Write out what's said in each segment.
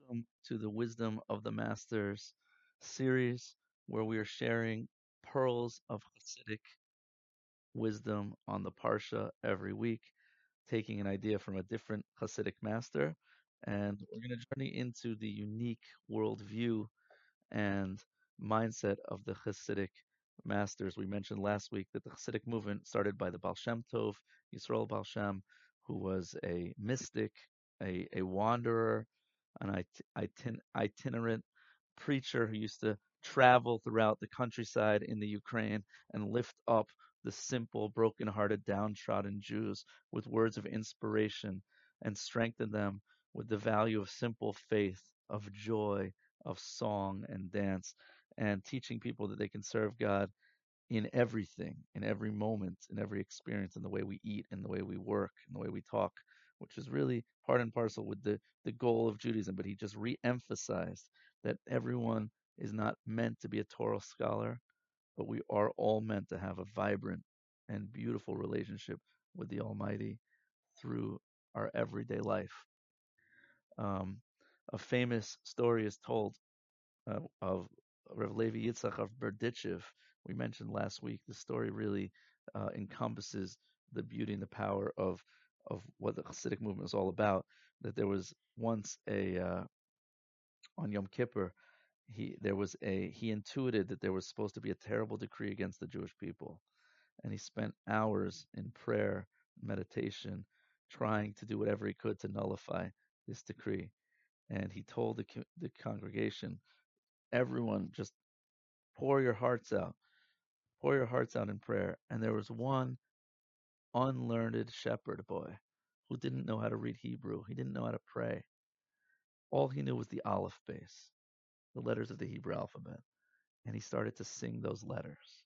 Welcome to the Wisdom of the Masters series, where we are sharing pearls of Hasidic wisdom on the Parsha every week, taking an idea from a different Hasidic master. And we're going to journey into the unique worldview and mindset of the Hasidic masters. We mentioned last week that the Hasidic movement started by the Baal Shem Tov, Yisrael Baal Shem, who was a mystic, a, a wanderer, an itin- itinerant preacher who used to travel throughout the countryside in the Ukraine and lift up the simple, broken-hearted, downtrodden Jews with words of inspiration and strengthen them with the value of simple faith, of joy, of song and dance, and teaching people that they can serve God in everything, in every moment, in every experience, in the way we eat, in the way we work, in the way we talk, which is really part and parcel with the, the goal of Judaism. But he just re emphasized that everyone is not meant to be a Torah scholar, but we are all meant to have a vibrant and beautiful relationship with the Almighty through our everyday life. Um, a famous story is told uh, of Reb Levi Yitzchak of Berdichev. We mentioned last week. The story really uh, encompasses the beauty and the power of of what the Hasidic movement is all about. That there was once a uh, on Yom Kippur, he there was a he intuited that there was supposed to be a terrible decree against the Jewish people, and he spent hours in prayer, meditation, trying to do whatever he could to nullify this decree. And he told the the congregation, everyone, just pour your hearts out, pour your hearts out in prayer. And there was one unlearned shepherd boy who didn't know how to read Hebrew. He didn't know how to pray. All he knew was the Aleph Beis, the letters of the Hebrew alphabet. And he started to sing those letters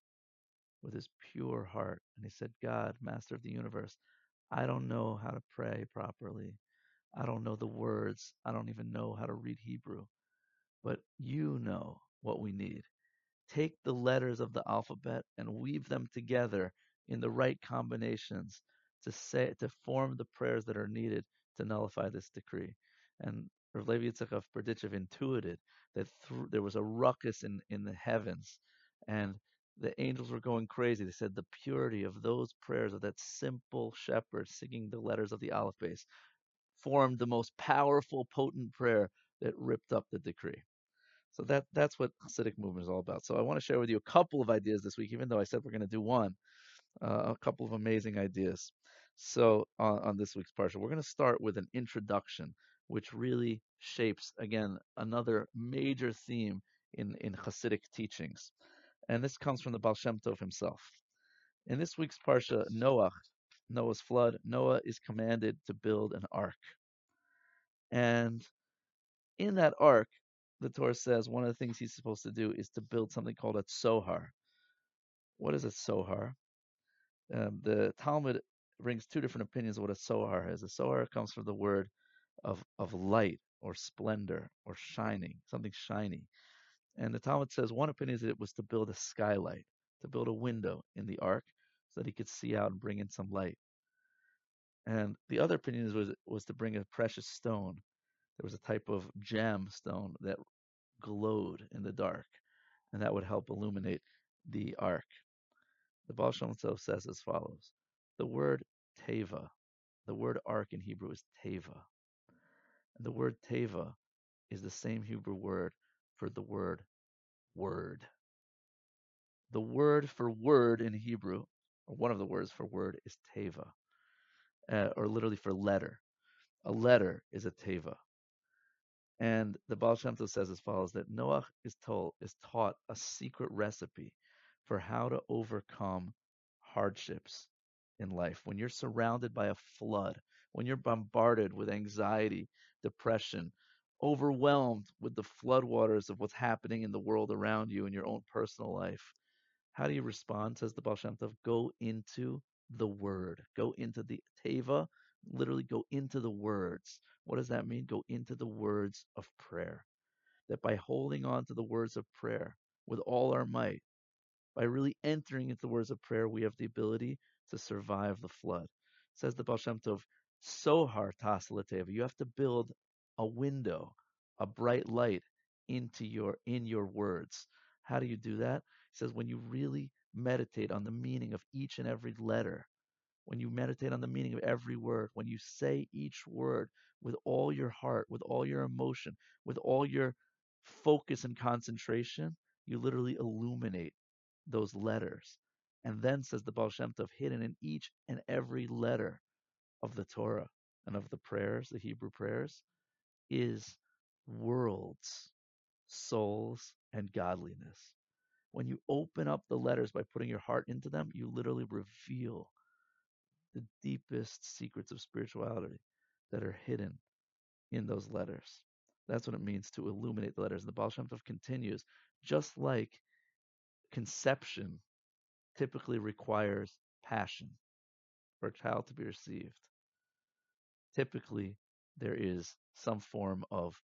with his pure heart. And he said, God, master of the universe, I don't know how to pray properly. I don't know the words. I don't even know how to read Hebrew. But you know what we need. Take the letters of the alphabet and weave them together in the right combinations to say to form the prayers that are needed to nullify this decree. And Rav Levi Yitzchak of Berdichev intuited that th- there was a ruckus in, in the heavens and the angels were going crazy. They said the purity of those prayers of that simple shepherd singing the letters of the Aleph Beis formed the most powerful, potent prayer that ripped up the decree. So that that's what Hasidic movement is all about. So I want to share with you a couple of ideas this week, even though I said we're going to do one Uh, a couple of amazing ideas. So on, on this week's parsha, we're going to start with an introduction, which really shapes again another major theme in in Hasidic teachings, and this comes from the Baal Shem Tov himself. In this week's parsha, Noah, Noah's flood, Noah is commanded to build an ark, and in that ark, the Torah says one of the things he's supposed to do is to build something called a tzohar. What is a tzohar? Um, the Talmud brings two different opinions of what a tzohar is. A tzohar comes from the word of, of light or splendor or shining, something shiny. And the Talmud says one opinion is that it was to build a skylight, to build a window in the ark so that he could see out and bring in some light. And the other opinion was, was to bring a precious stone. There was a type of gem stone that glowed in the dark, and that would help illuminate the ark. The Baal Shem Tov says as follows: the word teva, the word ark in Hebrew is teva, and the word teva is the same Hebrew word for the word word. The word for word in Hebrew, or one of the words for word, is teva, uh, or literally for letter. A letter is a teva. And the Baal Shem Tov says as follows that Noah is told is taught a secret recipe for how to overcome hardships in life. When you're surrounded by a flood, when you're bombarded with anxiety, depression, overwhelmed with the floodwaters of what's happening in the world around you in your own personal life, how do you respond? Says the Baal Shem Tov, go into the word, go into the teva, literally go into the words. What does that mean? Go into the words of prayer. That by holding on to the words of prayer with all our might, by really entering into the words of prayer, we have the ability to survive the flood. It Says the Baal Shem Tov, Tzohar Tas You have to build a window, a bright light into your in your words. How do you do that? He says when you really meditate on the meaning of each and every letter, when you meditate on the meaning of every word, when you say each word with all your heart, with all your emotion, with all your focus and concentration, you literally illuminate those letters. And then says the Baal Shem Tov, hidden in each and every letter of the Torah and of the prayers, the Hebrew prayers, is worlds, souls, and godliness. When you open up the letters by putting your heart into them, you literally reveal the deepest secrets of spirituality that are hidden in those letters. That's what it means to illuminate the letters. And the Baal Shem Tov continues, just like conception typically requires passion for a child to be received. Typically, there is some form of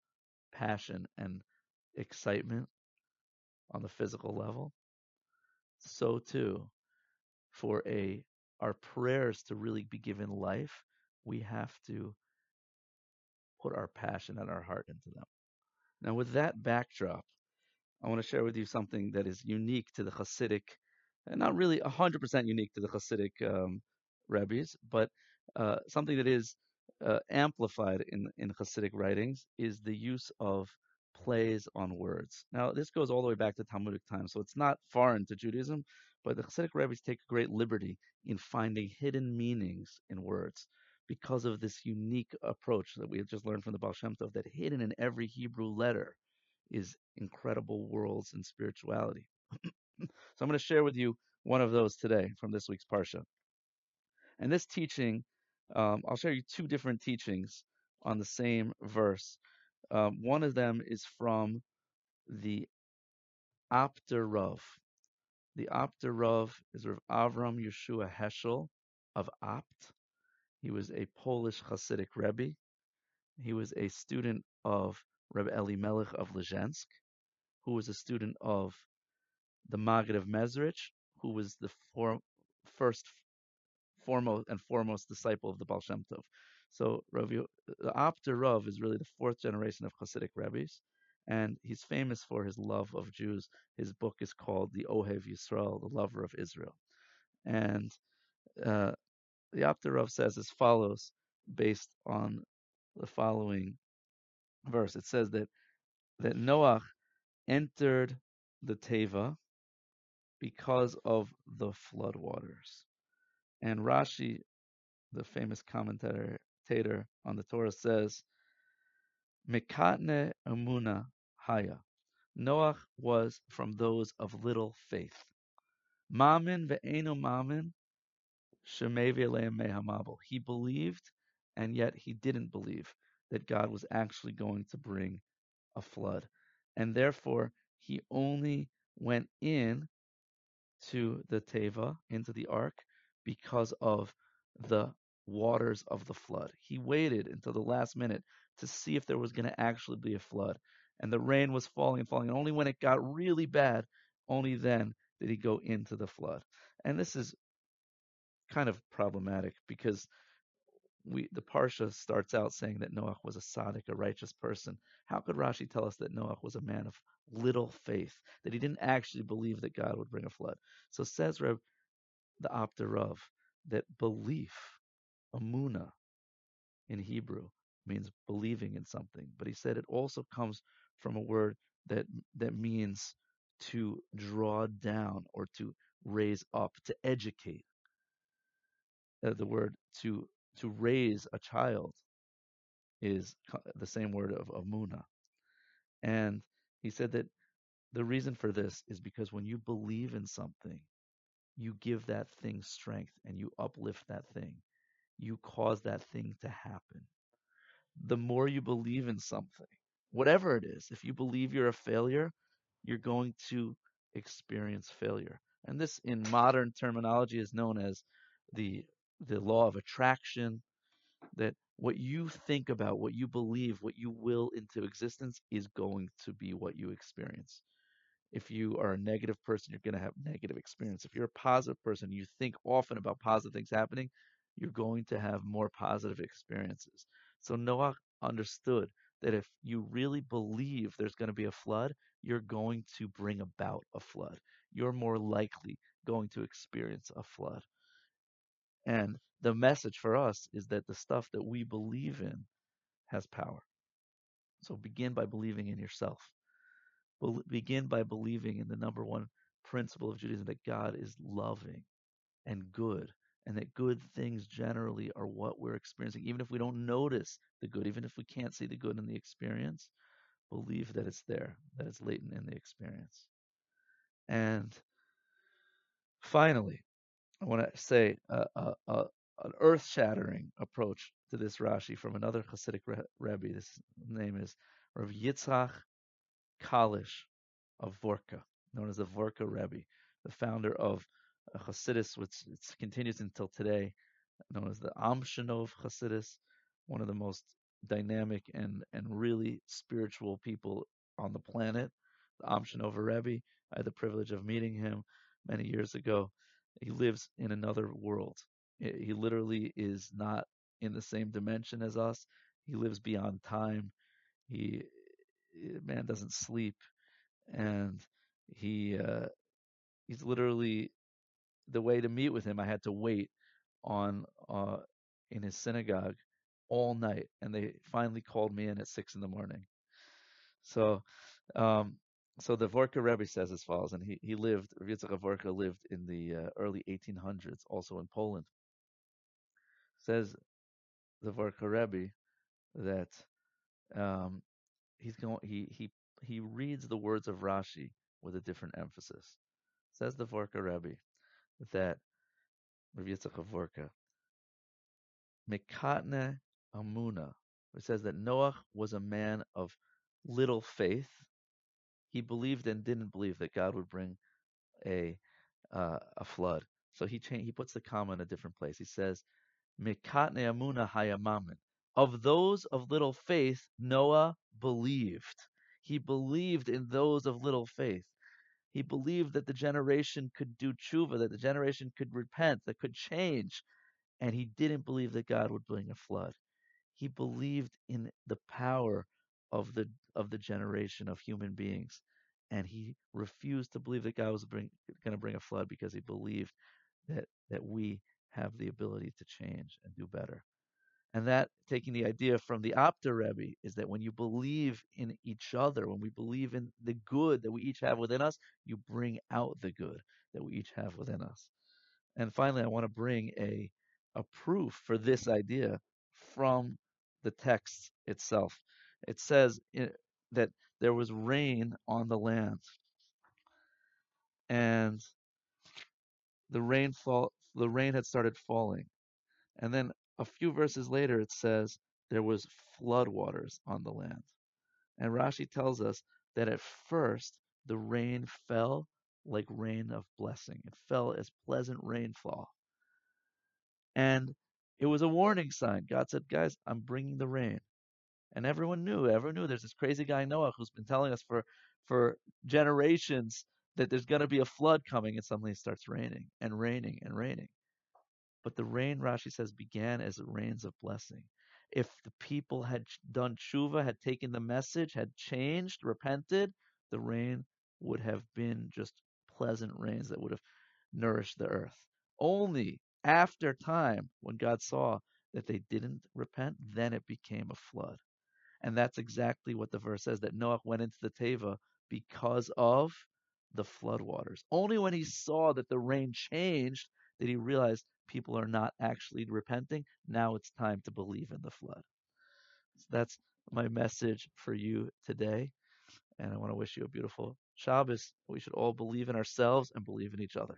passion and excitement on the physical level. So too, for a our prayers to really be given life, we have to put our passion and our heart into them. Now, with that backdrop, I want to share with you something that is unique to the Hasidic, and not really 100% unique to the Hasidic um, rabbis, but uh, something that is uh, amplified in, in Hasidic writings is the use of plays on words. Now, this goes all the way back to Talmudic times, so it's not foreign to Judaism, but the Hasidic rabbis take great liberty in finding hidden meanings in words because of this unique approach that we have just learned from the Baal Shem Tov, that hidden in every Hebrew letter is incredible worlds and spirituality. so I'm going to share with you one of those today from this week's Parsha. And this teaching, um, I'll share you two different teachings on the same verse. Um, one of them is from the Apter Rav. The Apter Rav is Rav Avram Yehoshua Heschel of Apt. He was a Polish Hasidic Rebbe. He was a student of Rebbe Elimelech of Lezhensk, who was a student of the Maggid of Mezrich, who was the first, foremost, and foremost disciple of the Baal Shem Tov. So Rav, the Apter Rav is really the fourth generation of Hasidic rabbis, and he's famous for his love of Jews. His book is called The Ohev Yisrael, the Lover of Israel. And uh, the Apter Rav says as follows, based on the following verse. It says that that Noach entered the Teva because of the floodwaters. And Rashi, the famous commentator on the Torah, says, Mekatne Amuna Haya. Noach was from those of little faith. Mamin ve'enu mamin he believed, and yet he didn't believe that God was actually going to bring a flood. And therefore, he only went in to the Teva, into the ark, because of the waters of the flood. He waited until the last minute to see if there was going to actually be a flood. And the rain was falling and falling. And only when it got really bad, only then did he go into the flood. And this is kind of problematic because we the parsha starts out saying that Noach was a tzaddik, a righteous person. How could Rashi tell us that Noach was a man of little faith, that he didn't actually believe that God would bring a flood? So says Reb the Apter Rav that belief, amuna, in Hebrew means believing in something, but he said it also comes from a word that that means to draw down or to raise up, to educate uh, the word to to raise a child is the same word of, of muna. And he said that the reason for this is because when you believe in something, you give that thing strength and you uplift that thing. You cause that thing to happen. The more you believe in something, whatever it is, if you believe you're a failure, you're going to experience failure. And this, in modern terminology, is known as the the law of attraction, that what you think about, what you believe, what you will into existence is going to be what you experience. If you are a negative person, you're going to have negative experience. If you're a positive person, you think often about positive things happening, you're going to have more positive experiences. So Noah understood that if you really believe there's going to be a flood, you're going to bring about a flood. You're more likely going to experience a flood. And the message for us is that the stuff that we believe in has power. So begin by believing in yourself. Begin by believing in the number one principle of Judaism that God is loving and good, and that good things generally are what we're experiencing. Even if we don't notice the good, even if we can't see the good in the experience, believe that it's there, that it's latent in the experience. And finally, I want to say an earth-shattering approach to this Rashi from another Hasidic Rebbe. This name is Rav Yitzchak Kalish of Vorka, known as the Vorka Rebbe, the founder of Hasidus, which continues until today, known as the Amshinov Hasidus, one of the most dynamic and, and really spiritual people on the planet. The Amshinov Rebbe, I had the privilege of meeting him many years ago. He lives in another world. He literally is not in the same dimension as us. He lives beyond time. He man doesn't sleep, and he uh, he's literally the way to meet with him. I had to wait on uh, in his synagogue all night, and they finally called me in at six in the morning. So, um, so the Vorka Rebbe says as follows, and he he lived Yitzchak Vorka lived in the uh, early 1800s, also in Poland. Says the Vorka Rebbe that um, he's going he he he reads the words of Rashi with a different emphasis. Says the Vorka Rebbe that Rav Vorka Mikatne Amuna, it says that Noah was a man of little faith. He believed and didn't believe that God would bring a uh, a flood. So he cha- he puts the comma in a different place. He says Mikatne Amuna. Of those of little faith, Noah believed. He believed in those of little faith. He believed that the generation could do tshuva, that the generation could repent, that could change. And he didn't believe that God would bring a flood. He believed in the power of the of the generation of human beings. And he refused to believe that God was going to bring a flood because he believed that that we have the ability to change and do better. And that, taking the idea from the Apter Rebbe, is that when you believe in each other, when we believe in the good that we each have within us, you bring out the good that we each have within us. And finally, I want to bring a, a proof for this idea from the text itself. It says eh, that there was rain on the land, and the rainfall, the rain had started falling, and then a few verses later, it says there was floodwaters on the land. And Rashi tells us that at first the rain fell like rain of blessing. It fell as pleasant rainfall. And it was a warning sign. God said, guys, I'm bringing the rain. And everyone knew, everyone knew there's this crazy guy Noah who's been telling us for, for generations that there's going to be a flood coming and suddenly it starts raining and raining and raining. But the rain, Rashi says, began as rains of blessing. If the people had done tshuva, had taken the message, had changed, repented, the rain would have been just pleasant rains that would have nourished the earth. Only after time, when God saw that they didn't repent, then it became a flood. And that's exactly what the verse says that Noah went into the Teva because of the floodwaters. Only when he saw that the rain changed did he realize people are not actually repenting. Now it's time to believe in the flood. So that's my message for you today. And I want to wish you a beautiful Shabbos. We should all believe in ourselves and believe in each other.